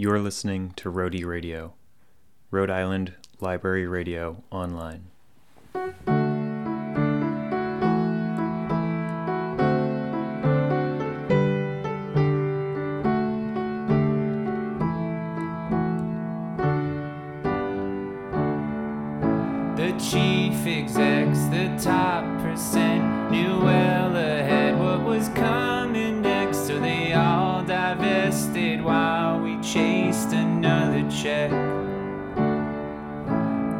You're listening to Rhody Radio, Rhode Island Library Radio Online. Check.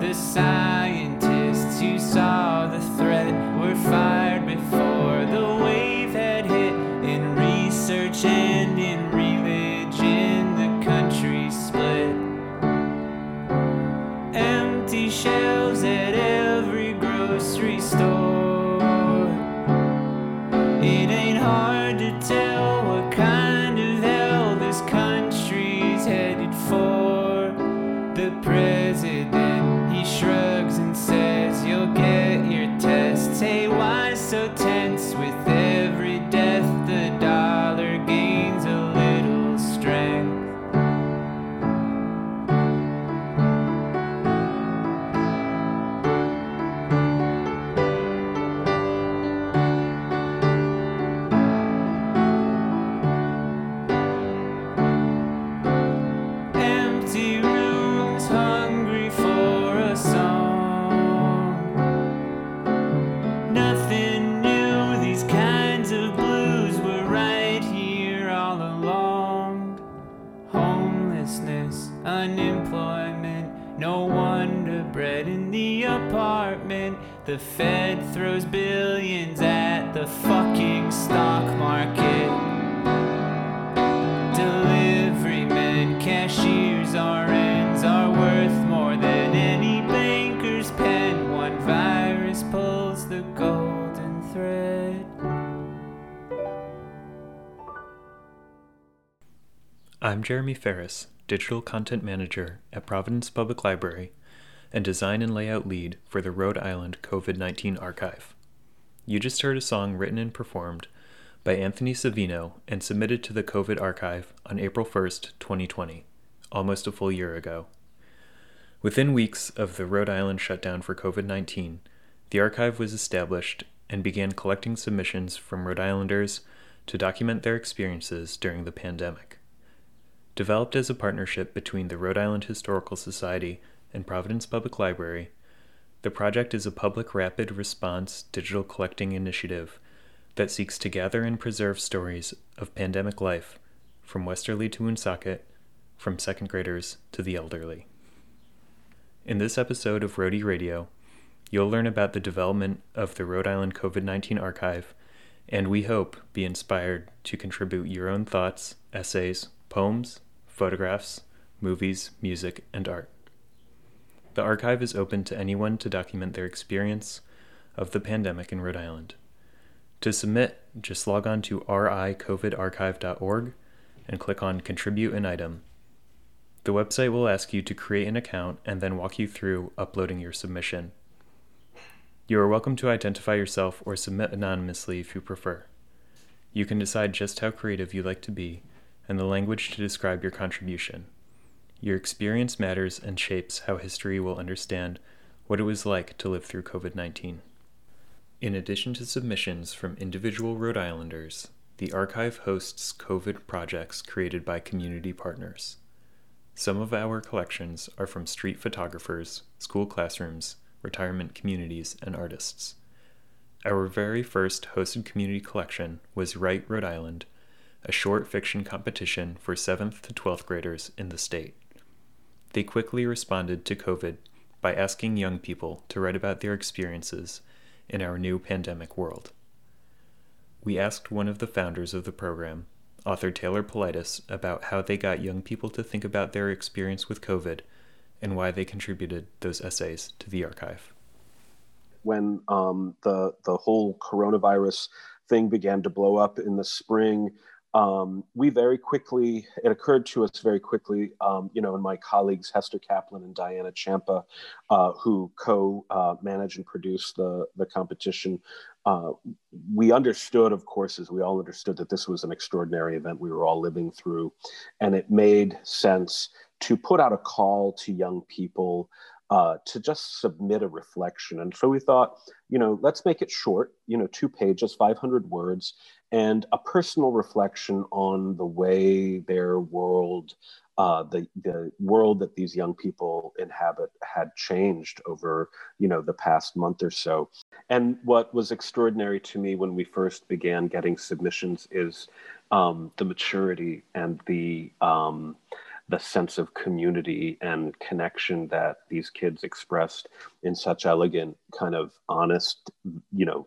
The scientists I'm Jeremy Ferris, Digital Content Manager at Providence Public Library and Design and Layout Lead for the Rhode Island COVID 19 Archive. You just heard a song written and performed by Anthony Savino and submitted to the COVID Archive on April 1st, 2020, almost a full year ago. Within weeks of the Rhode Island shutdown for COVID 19, the archive was established and began collecting submissions from Rhode Islanders to document their experiences during the pandemic. Developed as a partnership between the Rhode Island Historical Society and Providence Public Library, the project is a public rapid response digital collecting initiative that seeks to gather and preserve stories of pandemic life from Westerly to Woonsocket, from second graders to the elderly. In this episode of Rhody Radio, you'll learn about the development of the Rhode Island COVID 19 archive, and we hope be inspired to contribute your own thoughts, essays, poems, photographs, movies, music, and art. The archive is open to anyone to document their experience of the pandemic in Rhode Island. To submit, just log on to ricovidarchive.org and click on Contribute an Item. The website will ask you to create an account and then walk you through uploading your submission. You are welcome to identify yourself or submit anonymously if you prefer. You can decide just how creative you like to be and the language to describe your contribution. Your experience matters and shapes how history will understand what it was like to live through COVID 19. In addition to submissions from individual Rhode Islanders, the archive hosts COVID projects created by community partners. Some of our collections are from street photographers, school classrooms, retirement communities, and artists. Our very first hosted community collection was Write Rhode Island, a short fiction competition for 7th to 12th graders in the state. They quickly responded to COVID by asking young people to write about their experiences in our new pandemic world. We asked one of the founders of the program, author Taylor Polites, about how they got young people to think about their experience with COVID and why they contributed those essays to the archive. when um, the the whole coronavirus thing began to blow up in the spring, um, we very quickly it occurred to us very quickly, um, you know, and my colleagues Hester Kaplan and Diana Champa, uh, who co uh, manage and produce the the competition, uh, we understood, of course, as we all understood, that this was an extraordinary event we were all living through. And it made sense to put out a call to young people uh, to just submit a reflection. And so we thought, you know, let's make it short, you know, two pages, 500 words, and a personal reflection on the way their world uh, the the world that these young people inhabit had changed over you know the past month or so. And what was extraordinary to me when we first began getting submissions is um, the maturity and the um, the sense of community and connection that these kids expressed in such elegant, kind of honest, you know,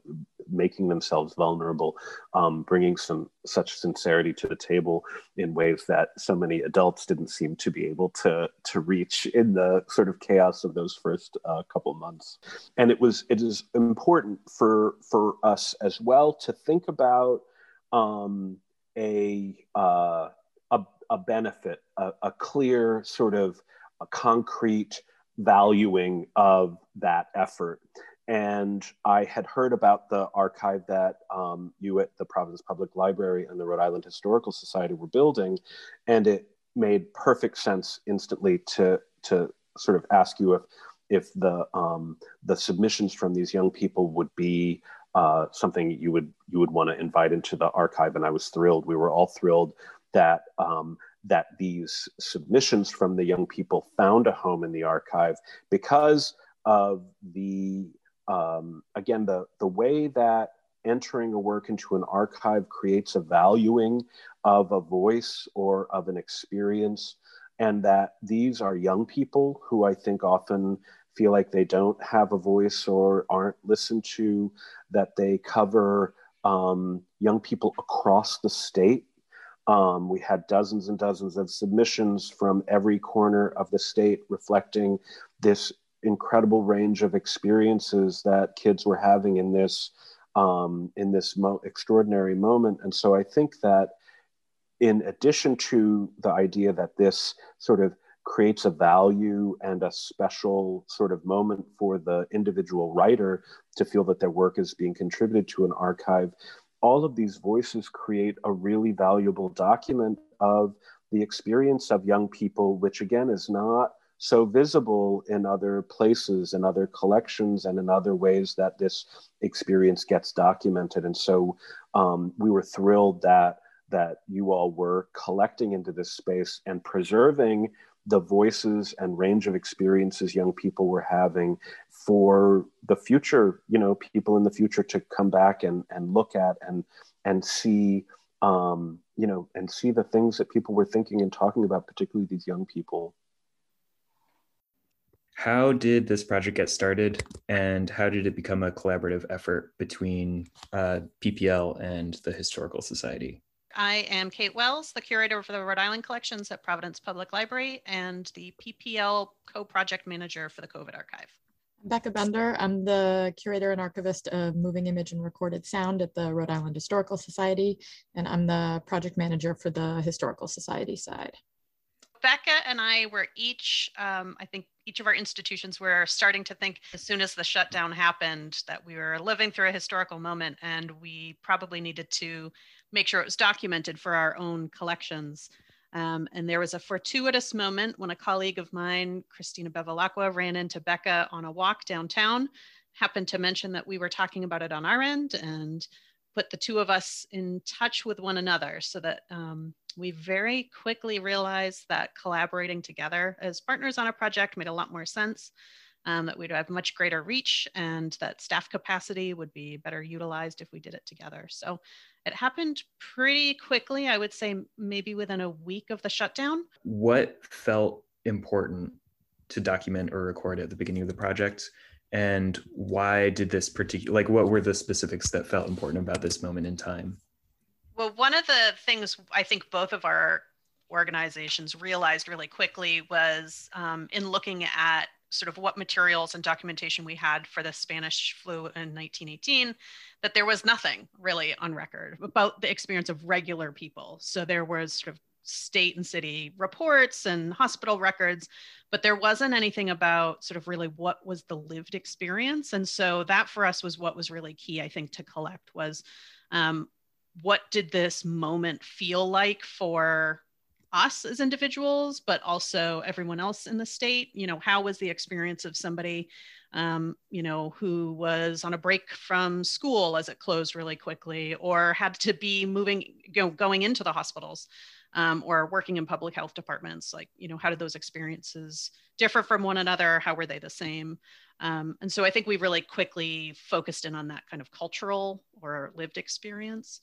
making themselves vulnerable, um, bringing some such sincerity to the table in ways that so many adults didn't seem to be able to to reach in the sort of chaos of those first uh, couple months. And it was it is important for for us as well to think about um, a uh, a benefit, a, a clear sort of a concrete valuing of that effort. And I had heard about the archive that um, you at the Providence Public Library and the Rhode Island Historical Society were building, and it made perfect sense instantly to to sort of ask you if if the um, the submissions from these young people would be uh, something you would you would want to invite into the archive. And I was thrilled. We were all thrilled that um, that these submissions from the young people found a home in the archive because of the um, again the the way that entering a work into an archive creates a valuing of a voice or of an experience and that these are young people who i think often feel like they don't have a voice or aren't listened to that they cover um, young people across the state um, we had dozens and dozens of submissions from every corner of the state reflecting this incredible range of experiences that kids were having in this um, in this mo- extraordinary moment. And so I think that in addition to the idea that this sort of creates a value and a special sort of moment for the individual writer to feel that their work is being contributed to an archive all of these voices create a really valuable document of the experience of young people, which again is not so visible in other places, in other collections, and in other ways that this experience gets documented. And so um, we were thrilled that that you all were collecting into this space and preserving the voices and range of experiences young people were having for the future you know people in the future to come back and and look at and and see um you know and see the things that people were thinking and talking about particularly these young people. How did this project get started and how did it become a collaborative effort between uh, ppl and the historical society I am Kate Wells, the curator for the Rhode Island collections at Providence Public Library and the PPL co-project manager for the COVID archive. I'm Becca Bender. I'm the curator and archivist of moving image and recorded sound at the Rhode Island Historical Society, and I'm the project manager for the Historical Society side. Becca and I were each, um, I think each of our institutions were starting to think as soon as the shutdown happened that we were living through a historical moment and we probably needed to make sure it was documented for our own collections. Um, and there was a fortuitous moment when a colleague of mine, Christina Bevilacqua, ran into Becca on a walk downtown, happened to mention that we were talking about it on our end and put the two of us in touch with one another so that um, we very quickly realized that collaborating together as partners on a project made a lot more sense um, that we'd have much greater reach and that staff capacity would be better utilized if we did it together. So it happened pretty quickly, I would say maybe within a week of the shutdown. What felt important to document or record at the beginning of the project? And why did this particular, like, what were the specifics that felt important about this moment in time? Well, one of the things I think both of our organizations realized really quickly was um, in looking at sort of what materials and documentation we had for the Spanish flu in 1918, that there was nothing really on record about the experience of regular people. So there was sort of state and city reports and hospital records, but there wasn't anything about sort of really what was the lived experience. And so that for us was what was really key, I think, to collect was um, what did this moment feel like for us as individuals, but also everyone else in the state? You know, how was the experience of somebody, um, you know, who was on a break from school as it closed really quickly, or had to be moving, you know, going into the hospitals, um, or working in public health departments? Like, you know, how did those experiences differ from one another? How were they the same? Um, and so I think we really quickly focused in on that kind of cultural or lived experience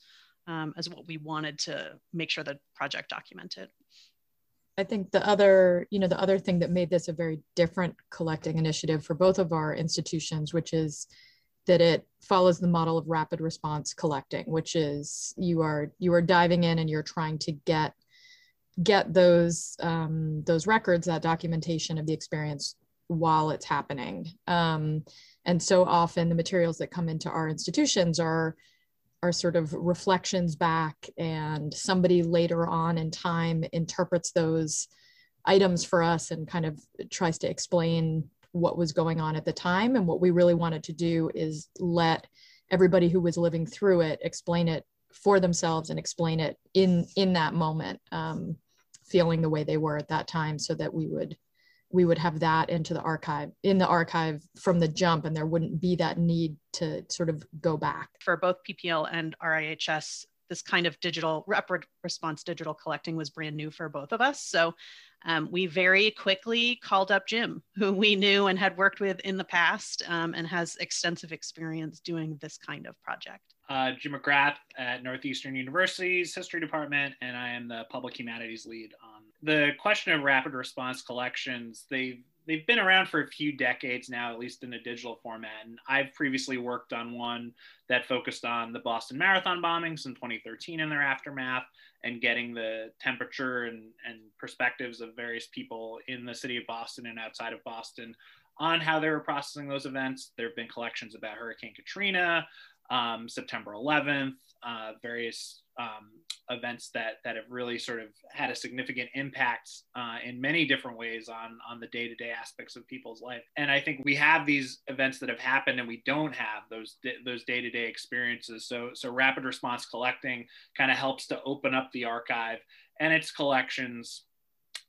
um, as what we wanted to make sure the project documented. I think the other, you know, the other thing that made this a very different collecting initiative for both of our institutions, which is that it follows the model of rapid response collecting, which is you are you are diving in and you're trying to get get those um, those records, that documentation of the experience while it's happening. Um, and so often the materials that come into our institutions are are sort of reflections back and somebody later on in time interprets those items for us and kind of tries to explain what was going on at the time. And what we really wanted to do is let everybody who was living through it explain it for themselves and explain it in in that moment um, feeling the way they were at that time so that we would we would have that into the archive in the archive from the jump and there wouldn't be that need to sort of go back. For both ppl and rihs this kind of digital rapid response digital collecting was brand new for both of us. So um, we very quickly called up jim who we knew and had worked with in the past um, and has extensive experience doing this kind of project. Uh, Jim McGrath at Northeastern University's History Department, and I am the Public Humanities lead on the question of rapid response collections. They've they've been around for a few decades now, at least in a digital format. And I've previously worked on one that focused on the Boston Marathon bombings in 2013 and their aftermath, and getting the temperature and, and perspectives of various people in the city of Boston and outside of Boston on how they were processing those events. There have been collections about Hurricane Katrina, um, September 11th, uh, various um, events that that have really sort of had a significant impact uh, in many different ways on on the day-to-day aspects of people's life. And I think we have these events that have happened, and we don't have those those day-to-day experiences. So so rapid response collecting kind of helps to open up the archive and its collections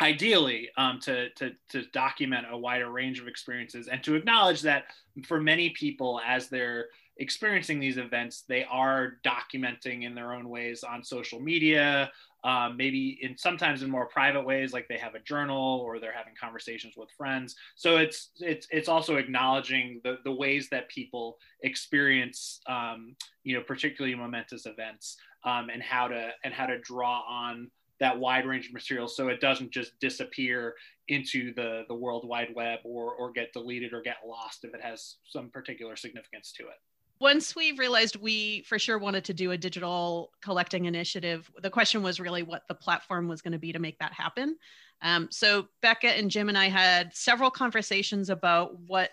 ideally um, to, to, to document a wider range of experiences and to acknowledge that for many people as they're experiencing these events, they are documenting in their own ways on social media, um, maybe in sometimes in more private ways, like they have a journal or they're having conversations with friends. So it's it's it's also acknowledging the the ways that people experience, um, you know, particularly momentous events, um, and how to and how to draw on that wide range of materials so it doesn't just disappear into the the world wide web or or get deleted or get lost if it has some particular significance to it once we realized we for sure wanted to do a digital collecting initiative, the question was really what the platform was going to be to make that happen. Um, so Becca and Jim and I had several conversations about what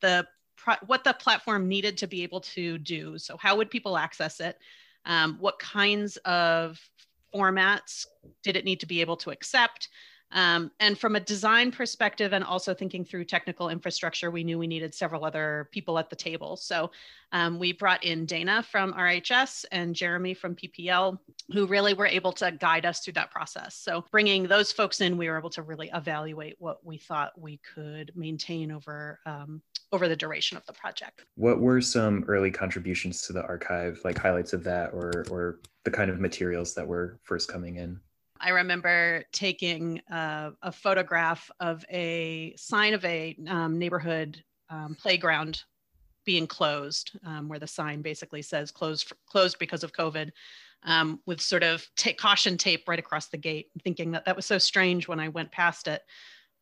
the what the platform needed to be able to do. So how would people access it? Um, what kinds of formats did it need to be able to accept? Um, and from a design perspective, and also thinking through technical infrastructure, we knew we needed several other people at the table. So um, we brought in Dana from RHS and Jeremy from PPL, who really were able to guide us through that process. So bringing those folks in, we were able to really evaluate what we thought we could maintain over um, over the duration of the project. What were some early contributions to the archive, like highlights of that, or or the kind of materials that were first coming in? I remember taking a, a photograph of a sign of a um, neighborhood um, playground being closed, um, where the sign basically says closed closed because of COVID, um, with sort of caution tape right across the gate. Thinking that that was so strange when I went past it.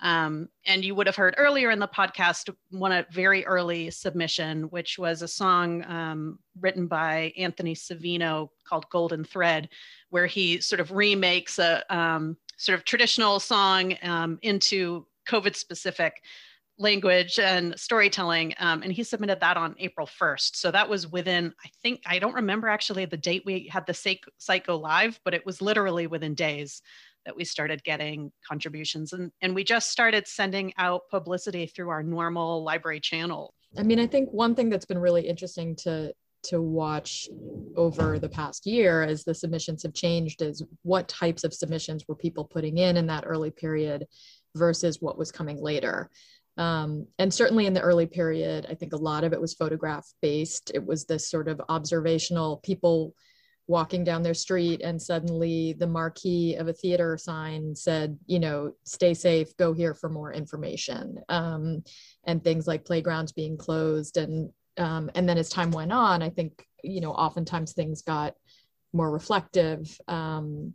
Um, and you would have heard earlier in the podcast one a very early submission, which was a song um, written by Anthony Savino called Golden Thread, where he sort of remakes a um, sort of traditional song um, into COVID specific. language and storytelling. Um, and he submitted that on April 1st. So that was within, I think, I don't remember actually the date we had the go live, but it was literally within days that we started getting contributions. And, and we just started sending out publicity through our normal library channel. I mean, I think one thing that's been really interesting to to watch over the past year as the submissions have changed is what types of submissions were people putting in in that early period versus what was coming later. Um, and certainly in the early period, I think a lot of it was photograph based. It was this sort of observational people walking down their street and suddenly the marquee of a theater sign said, you know, stay safe, go here for more information. Um, and things like playgrounds being closed. And, um, and then as time went on, I think, you know, oftentimes things got more reflective. Um,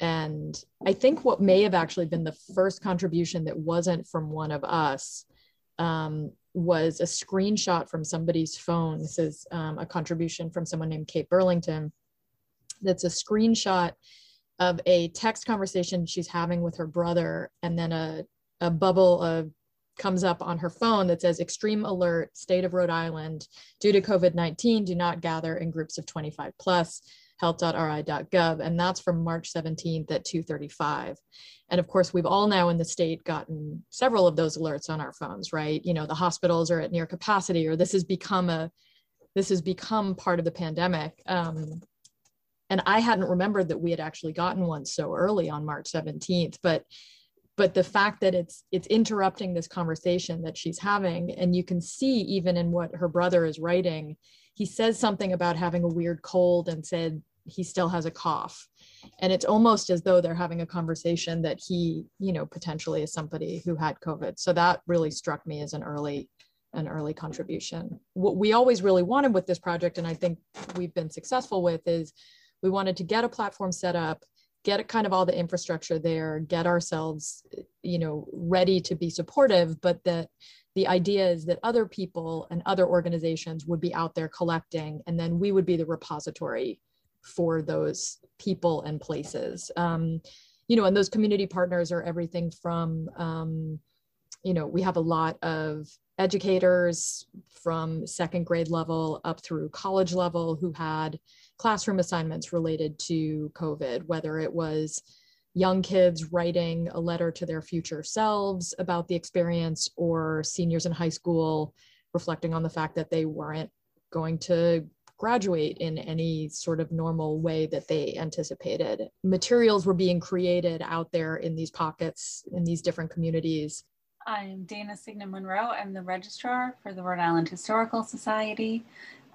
and I think what may have actually been the first contribution that wasn't from one of us um, was a screenshot from somebody's phone. This is um, a contribution from someone named Kate Burlington. That's a screenshot of a text conversation she's having with her brother, and then a, a bubble of comes up on her phone that says extreme alert state of rhode island due to covid-19 do not gather in groups of 25 plus health.ri.gov, and that's from March 17th at 2:35. And of course, we've all now in the state gotten several of those alerts on our phones, right? You know, the hospitals are at near capacity, or this has become a this has become part of the pandemic. Um, and I hadn't remembered that we had actually gotten one so early on March 17th, but but the fact that it's it's interrupting this conversation that she's having and you can see even in what her brother is writing he says something about having a weird cold and said he still has a cough. And it's almost as though they're having a conversation that he you know potentially is somebody who had covid. So that really struck me as an early an early contribution. What we always really wanted with this project and i think we've been successful with is we wanted to get a platform set up get kind of all the infrastructure there get ourselves you know ready to be supportive but that the idea is that other people and other organizations would be out there collecting, and then we would be the repository for those people and places. Um, you know, and those community partners are everything from, um, you know, we have a lot of educators from second grade level up through college level who had classroom assignments related to COVID, whether it was young kids writing a letter to their future selves about the experience or seniors in high school reflecting on the fact that they weren't going to graduate in any sort of normal way that they anticipated. Materials were being created out there in these pockets, in these different communities. I'm Dana Signe Munroe. I'm the registrar for the Rhode Island Historical Society.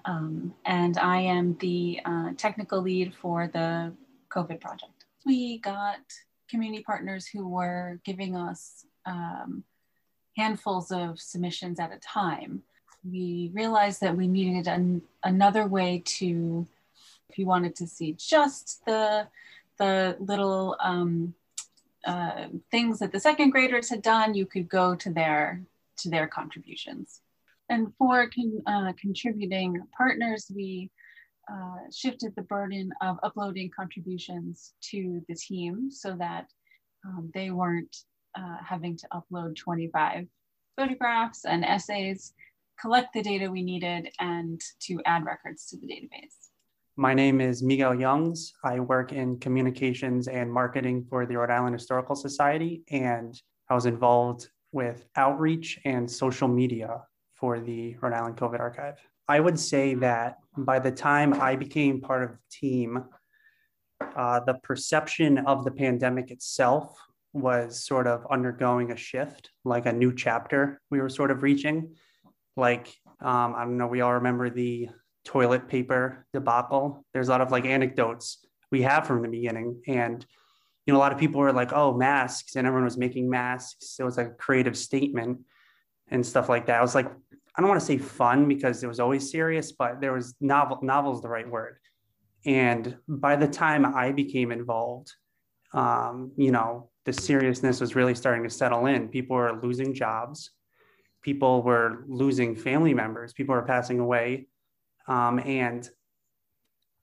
Um, and I am the uh, technical lead for the COVID project we got community partners who were giving us um, handfuls of submissions at a time. We realized that we needed an, another way to, if you wanted to see just the, the little um, uh, things that the second graders had done, you could go to their, to their contributions. And for con, uh, contributing partners, we uh, shifted the burden of uploading contributions to the team so that um, they weren't uh, having to upload 25 photographs and essays, collect the data we needed, and to add records to the database. My name is Miguel Youngs. I work in communications and marketing for the Rhode Island Historical Society, and I was involved with outreach and social media for the Rhode Island COVID Archive. I would say that by the time I became part of the team, uh, the perception of the pandemic itself was sort of undergoing a shift, like a new chapter we were sort of reaching. Like, um, I don't know, we all remember the toilet paper debacle. There's a lot of like anecdotes we have from the beginning. And, you know, a lot of people were like, oh, masks, and everyone was making masks. It was like a creative statement and stuff like that. I was like, I don't want to say fun because it was always serious, but there was novel, novel is the right word. And by the time I became involved, um, you know, the seriousness was really starting to settle in. People were losing jobs, people were losing family members, people were passing away. Um, and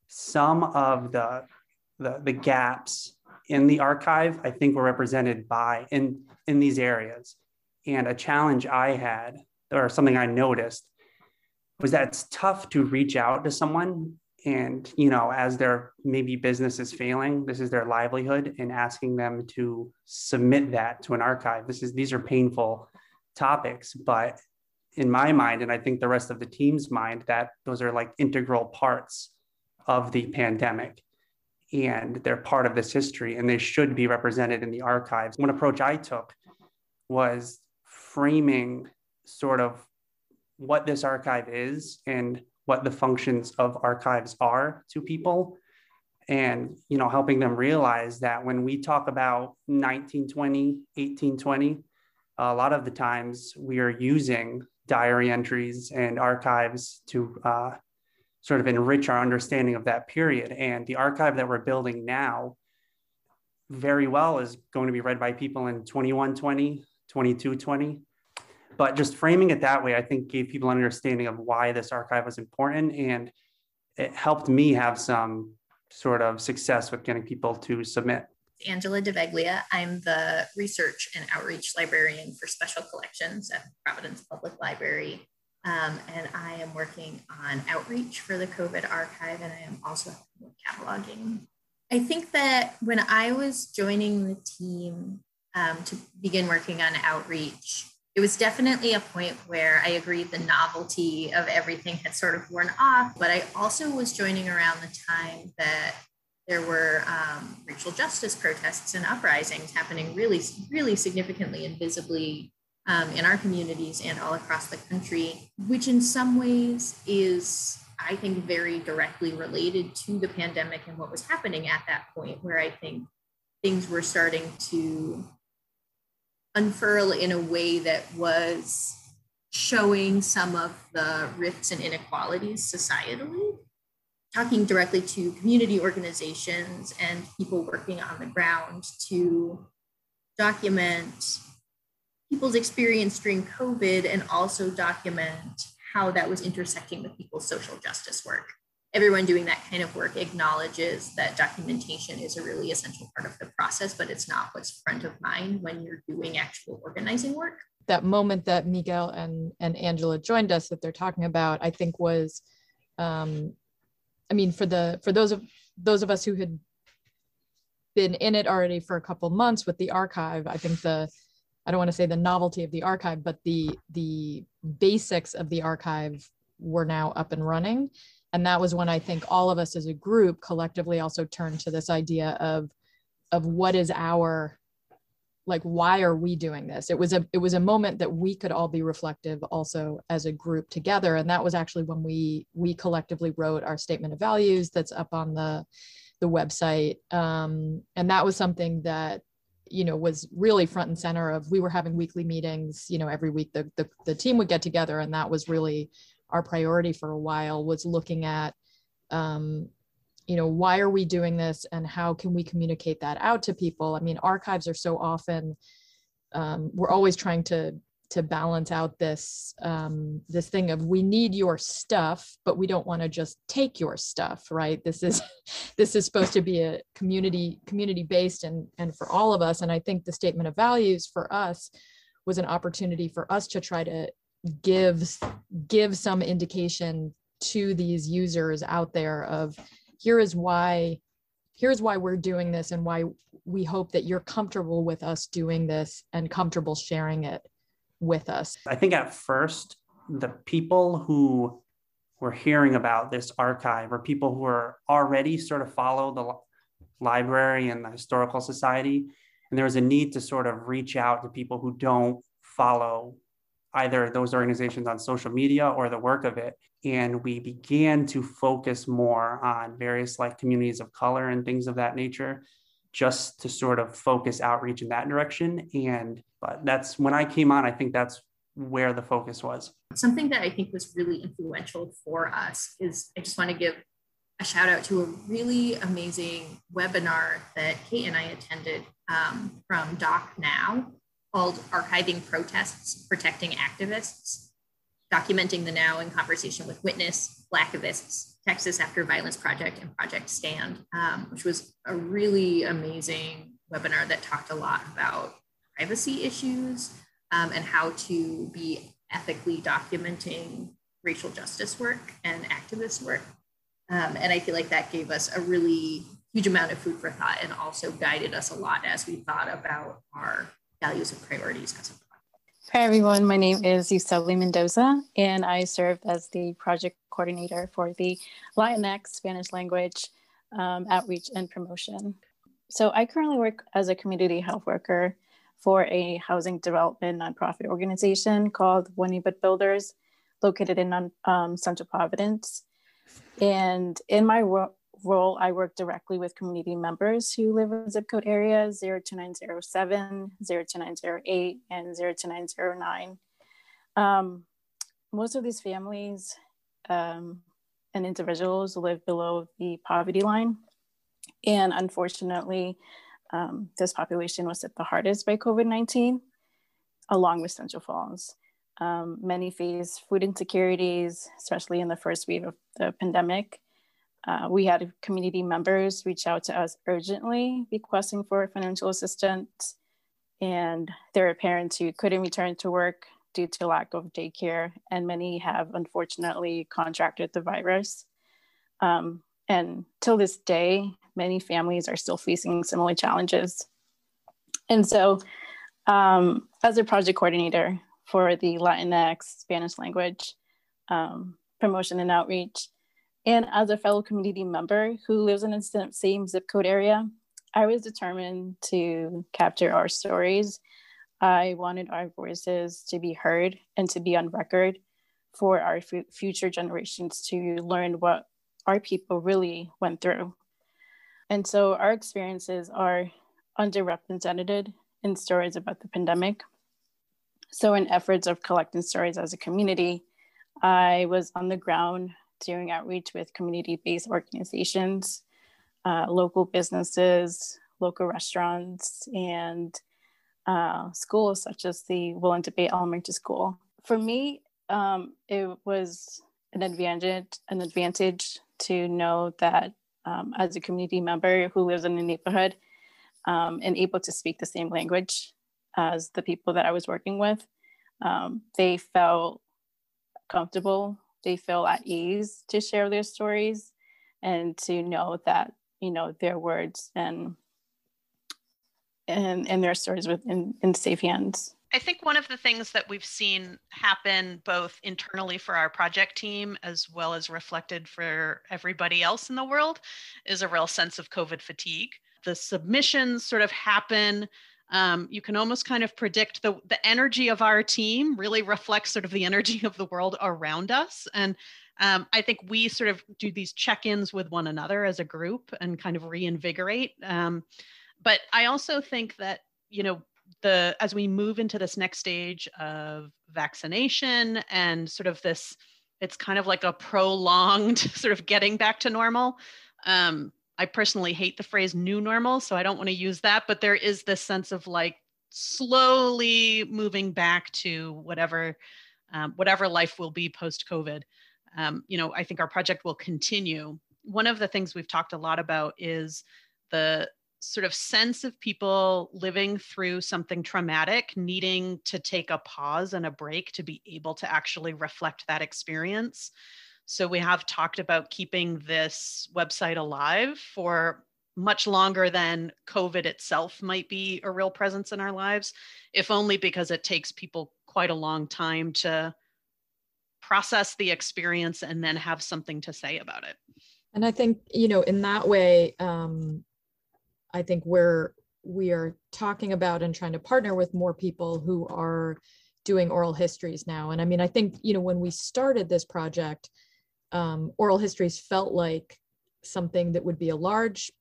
some of the, the, the gaps in the archive, I think, were represented by in, in these areas And a challenge I had, or something I noticed, was that it's tough to reach out to someone and you know as their maybe business is failing this is their livelihood and asking them to submit that to an archive. This is these are painful topics but in my mind and i think the rest of the team's mind that those are like integral parts of the pandemic. And they're part of this history and they should be represented in the archives. One approach i took was framing sort of what this archive is and what the functions of archives are to people and you know helping them realize that when we talk about 1920 1820 a lot of the times we are using diary entries and archives to uh, sort of enrich our understanding of that period. And the archive that we're building now very well is going to be read by people in 2120 2220 but just framing it that way, I think gave people an understanding of why this archive was important. And it helped me have some sort of success with getting people to submit. Angela DiVeglia. I'm the research and outreach librarian for special collections at Providence Public Library. Um, and I am working on outreach for the COVID archive, and I am also with cataloging. I think that when I was joining the team um, to begin working on outreach, it was definitely a point where I agreed the novelty of everything had sort of worn off, but I also was joining around the time that there were um, racial justice protests and uprisings happening really, really significantly and visibly um, in our communities and all across the country, which in some ways is, I think, very directly related to the pandemic and what was happening at that point, where I think things were starting to unfurl in a way that was showing some of the rifts and inequalities societally, talking directly to community organizations and people working on the ground to document people's experience during COVID and also document how that was intersecting with people's social justice work everyone doing that kind of work acknowledges that documentation is a really essential part of the process, but it's not what's front of mind when you're doing actual organizing work. That moment that Miguel and, and Angela joined us that they're talking about, I think was, um, I mean, for the for those of those of us who had been in it already for a couple months with the archive, I think the I don't want to say the novelty of the archive, but the the basics of the archive were now up and running and that was when i think all of us as a group collectively also turned to this idea of of what is our like why are we doing this? It was a it was a moment that we could all be reflective also as a group together. And that was actually when we we collectively wrote our statement of values that's up on the the website. Um, and that was something that you know was really front and center of we were having weekly meetings you know every week the, the, the team would get together and that was really our priority for a while was looking at um, you know why are we doing this and how can we communicate that out to people? I mean archives are so often um, we're always trying to to balance out this um, this thing of we need your stuff but we don't want to just take your stuff right? This is this is supposed to be a community community based and and for all of us. And i think the statement of values for us was an opportunity for us to try to gives give some indication to these users out there of here is why here's why we're doing this and why we hope that you're comfortable with us doing this and comfortable sharing it with us. I think at first, the people who were hearing about this archive or people who are already sort of follow the library and the historical society, and there was a need to sort of reach out to people who don't follow either those organizations on social media or the work of it. And we began to focus more on various like communities of color and things of that nature, just to sort of focus outreach in that direction. And but that's when I came on, I think that's where the focus was. Something that I think was really influential for us is I just want to give a shout out to a really amazing webinar that Kate and I attended um, from Doc Now called Archiving Protests, Protecting Activists, documenting the now in conversation with Witness, Blackivists, Texas After Violence Project, and Project Stand, um, which was a really amazing webinar that talked a lot about privacy issues, um, and how to be ethically documenting racial justice work and activist work. Um, and I feel like that gave us a really huge amount of food for thought and also guided us a lot as we thought about our values and priorities as a. Hi, everyone. My name is Yuseli Mendoza, and I serve as the project coordinator for the Latinx Spanish language um, outreach and promotion. So, I currently work as a community health worker for a housing development nonprofit organization called One But Builders, located in um, Central Providence. And in my ro- role, I work directly with community members who live in zip code areas 02907, 02908, and 02909. Um, most of these families um, and individuals live below the poverty line. And unfortunately, um, this population was hit the hardest by COVID 19, along with Central Falls. Um, many face food insecurities, especially in the first wave of the pandemic. Uh, we had community members reach out to us urgently requesting for financial assistance. And there are parents who couldn't return to work due to lack of daycare, and many have unfortunately contracted the virus. Um, and till this day, many families are still facing similar challenges. And so, um, as a project coordinator for the Latinx Spanish language um, promotion and outreach, and as a fellow community member who lives in the same zip code area, I was determined to capture our stories. I wanted our voices to be heard and to be on record for our f- future generations to learn what our people really went through. And so our experiences are underrepresented in stories about the pandemic. So, in efforts of collecting stories as a community, I was on the ground doing outreach with community based organizations, uh, local businesses, local restaurants, and uh, schools such as the William D'Abate Elementary School. For me, um, it was an advantage, an advantage to know that um, as a community member who lives in the neighborhood um, and able to speak the same language as the people that I was working with, um, they felt comfortable they feel at ease to share their stories and to know that you know their words and and, and their stories within in safe hands I think one of the things that we've seen happen both internally for our project team as well as reflected for everybody else in the world is a real sense of COVID fatigue. The submissions sort of happen um, you can almost kind of predict the, the energy of our team really reflects sort of the energy of the world around us. And um, I think we sort of do these check ins with one another as a group and kind of reinvigorate. Um, but I also think that, you know, the as we move into this next stage of vaccination and sort of this, it's kind of like a prolonged sort of getting back to normal. Um, I personally hate the phrase new normal, so I don't want to use that, but there is this sense of like slowly moving back to whatever um, whatever life will be post COVID. Um, you know, I think our project will continue. One of the things we've talked a lot about is the sort of sense of people living through something traumatic, needing to take a pause and a break to be able to actually reflect that experience. So we have talked about keeping this website alive for much longer than COVID itself might be a real presence in our lives, if only because it takes people quite a long time to process the experience and then have something to say about it. And I think, you know, in that way, um, I think we're we are talking about and trying to partner with more people who are doing oral histories now. And I mean, I think, you know, when we started this project, um, oral histories felt like something that would be a large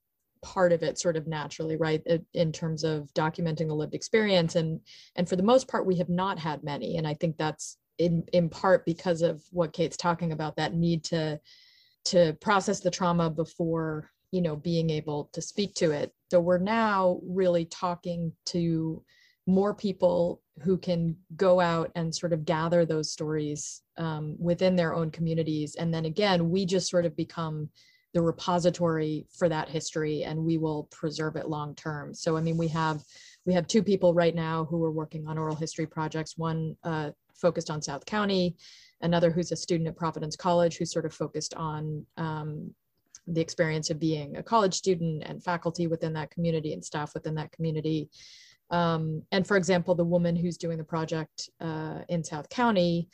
part of it sort of naturally right in terms of documenting the lived experience. And and for the most part we have not had many. And i think that's in in part because of what kate's talking about that need to to process the trauma before you know being able to speak to it. So we're now really talking to more people who can go out and sort of gather those stories um, within their own communities. And then again, we just sort of become the repository for that history and we will preserve it long term. So, I mean, we have we have two people right now who are working on oral history projects, one uh, focused on South County, another who's a student at Providence College who's sort of focused on um, the experience of being a college student and faculty within that community and staff within that community. Um, and for example, the woman who's doing the project uh, in South County,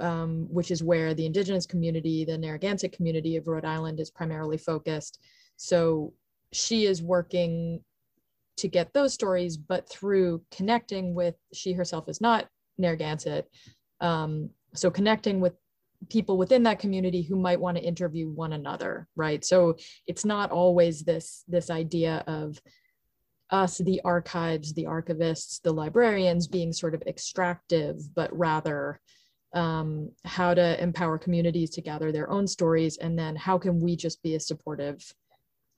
um, which is where the indigenous community, the Narragansett community of Rhode Island is primarily focused. So she is working to get those stories, but through connecting with, she herself is not Narragansett. Um, so connecting with people within that community who might want to interview one another, right? So it's not always this, this idea of us, the archives, the archivists, the librarians being sort of extractive, but rather um, how to empower communities to gather their own stories, and then how can we just be a supportive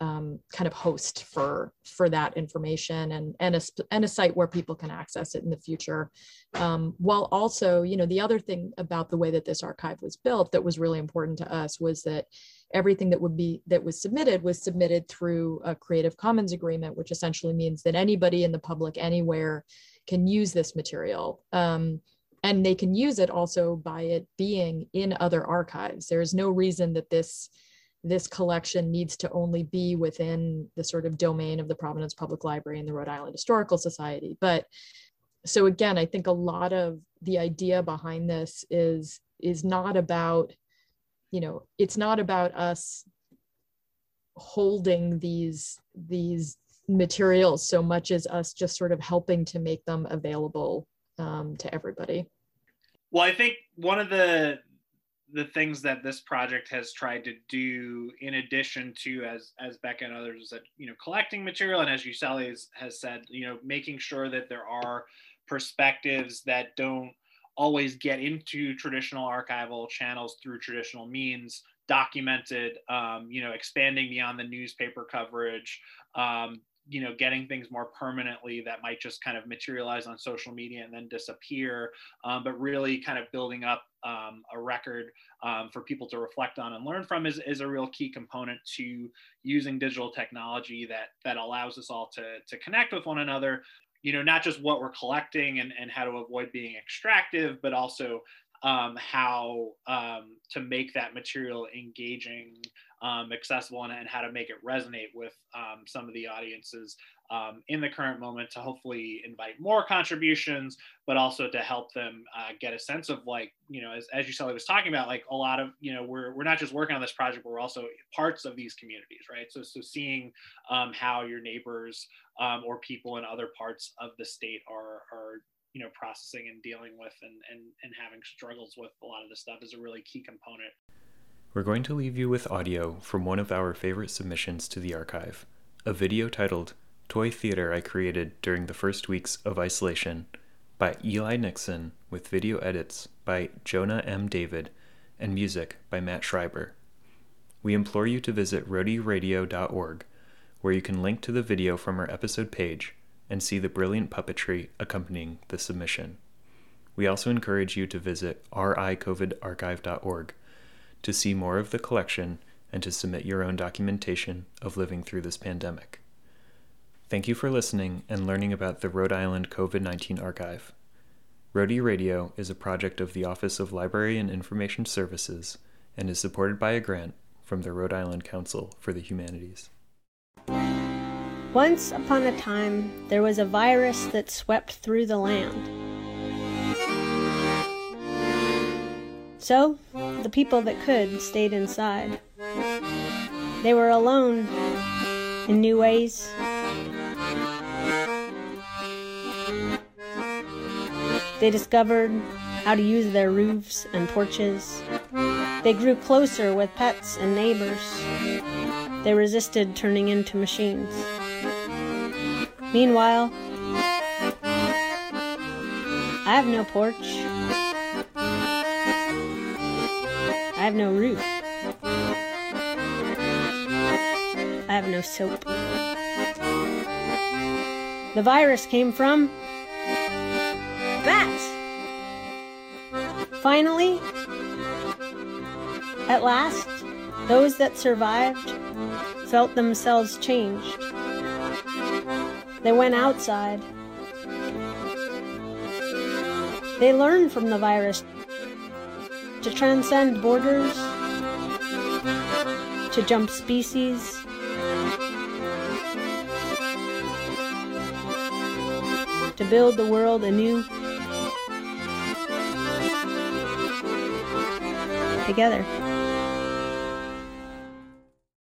um, kind of host for for that information and and a and a site where people can access it in the future. Um, while also, you know, the other thing about the way that this archive was built that was really important to us was that everything that would be that was submitted was submitted through a Creative Commons agreement, which essentially means that anybody in the public anywhere can use this material. Um, and they can use it also by it being in other archives. There is no reason that this this collection needs to only be within the sort of domain of the Providence Public Library and the Rhode Island Historical Society. But so again, I think a lot of the idea behind this is is not about, you know, it's not about us holding these these materials so much as us just sort of helping to make them available um, to everybody. Well, I think one of the the things that this project has tried to do in addition to as as becca and others said you know collecting material and as Uselli has, has said you know making sure that there are perspectives that don't always get into traditional archival channels through traditional means documented um, you know expanding beyond the newspaper coverage um, you know getting things more permanently that might just kind of materialize on social media and then disappear um, but really kind of building up um, a record um, for people to reflect on and learn from is, is a real key component to using digital technology that that allows us all to, to connect with one another you know not just what we're collecting and, and how to avoid being extractive but also um, how um, to make that material engaging um, accessible and, and, how to make it resonate with um, some of the audiences um, in the current moment to hopefully invite more contributions, but also to help them uh, get a sense of like, you know, as, as Uselli was talking about, like a lot of, you know, we're, we're not just working on this project, but we're also parts of these communities, right? So, so seeing um, how your neighbors um, or people in other parts of the state are, are you know processing and dealing with and, and and having struggles with a lot of this stuff is a really key component we're going to leave you with audio from one of our favorite submissions to the archive, a video titled Toy Theater I Created During the First Weeks of Isolation by Eli Nixon with video edits by Jonah M. David and music by Matt Schreiber. We implore you to visit rhodyradio.org, where you can link to the video from our episode page and see the brilliant puppetry accompanying the submission. We also encourage you to visit ricovidarchive.org to see more of the collection and to submit your own documentation of living through this pandemic. Thank you for listening and learning about the Rhode Island COVID 19 Archive. Rhody Radio is a project of the Office of Library and Information Services and is supported by a grant from the Rhode Island Council for the Humanities. Once upon a time, there was a virus that swept through the land. So, the people that could stayed inside. They were alone in new ways. They discovered how to use their roofs and porches. They grew closer with pets and neighbors. They resisted turning into machines. Meanwhile, I have no porch. I have no roof. I have no soap. The virus came from Finally, at last, those that survived felt themselves changed. They went outside. They learned from the virus to transcend borders, to jump species. To build the world anew. Together.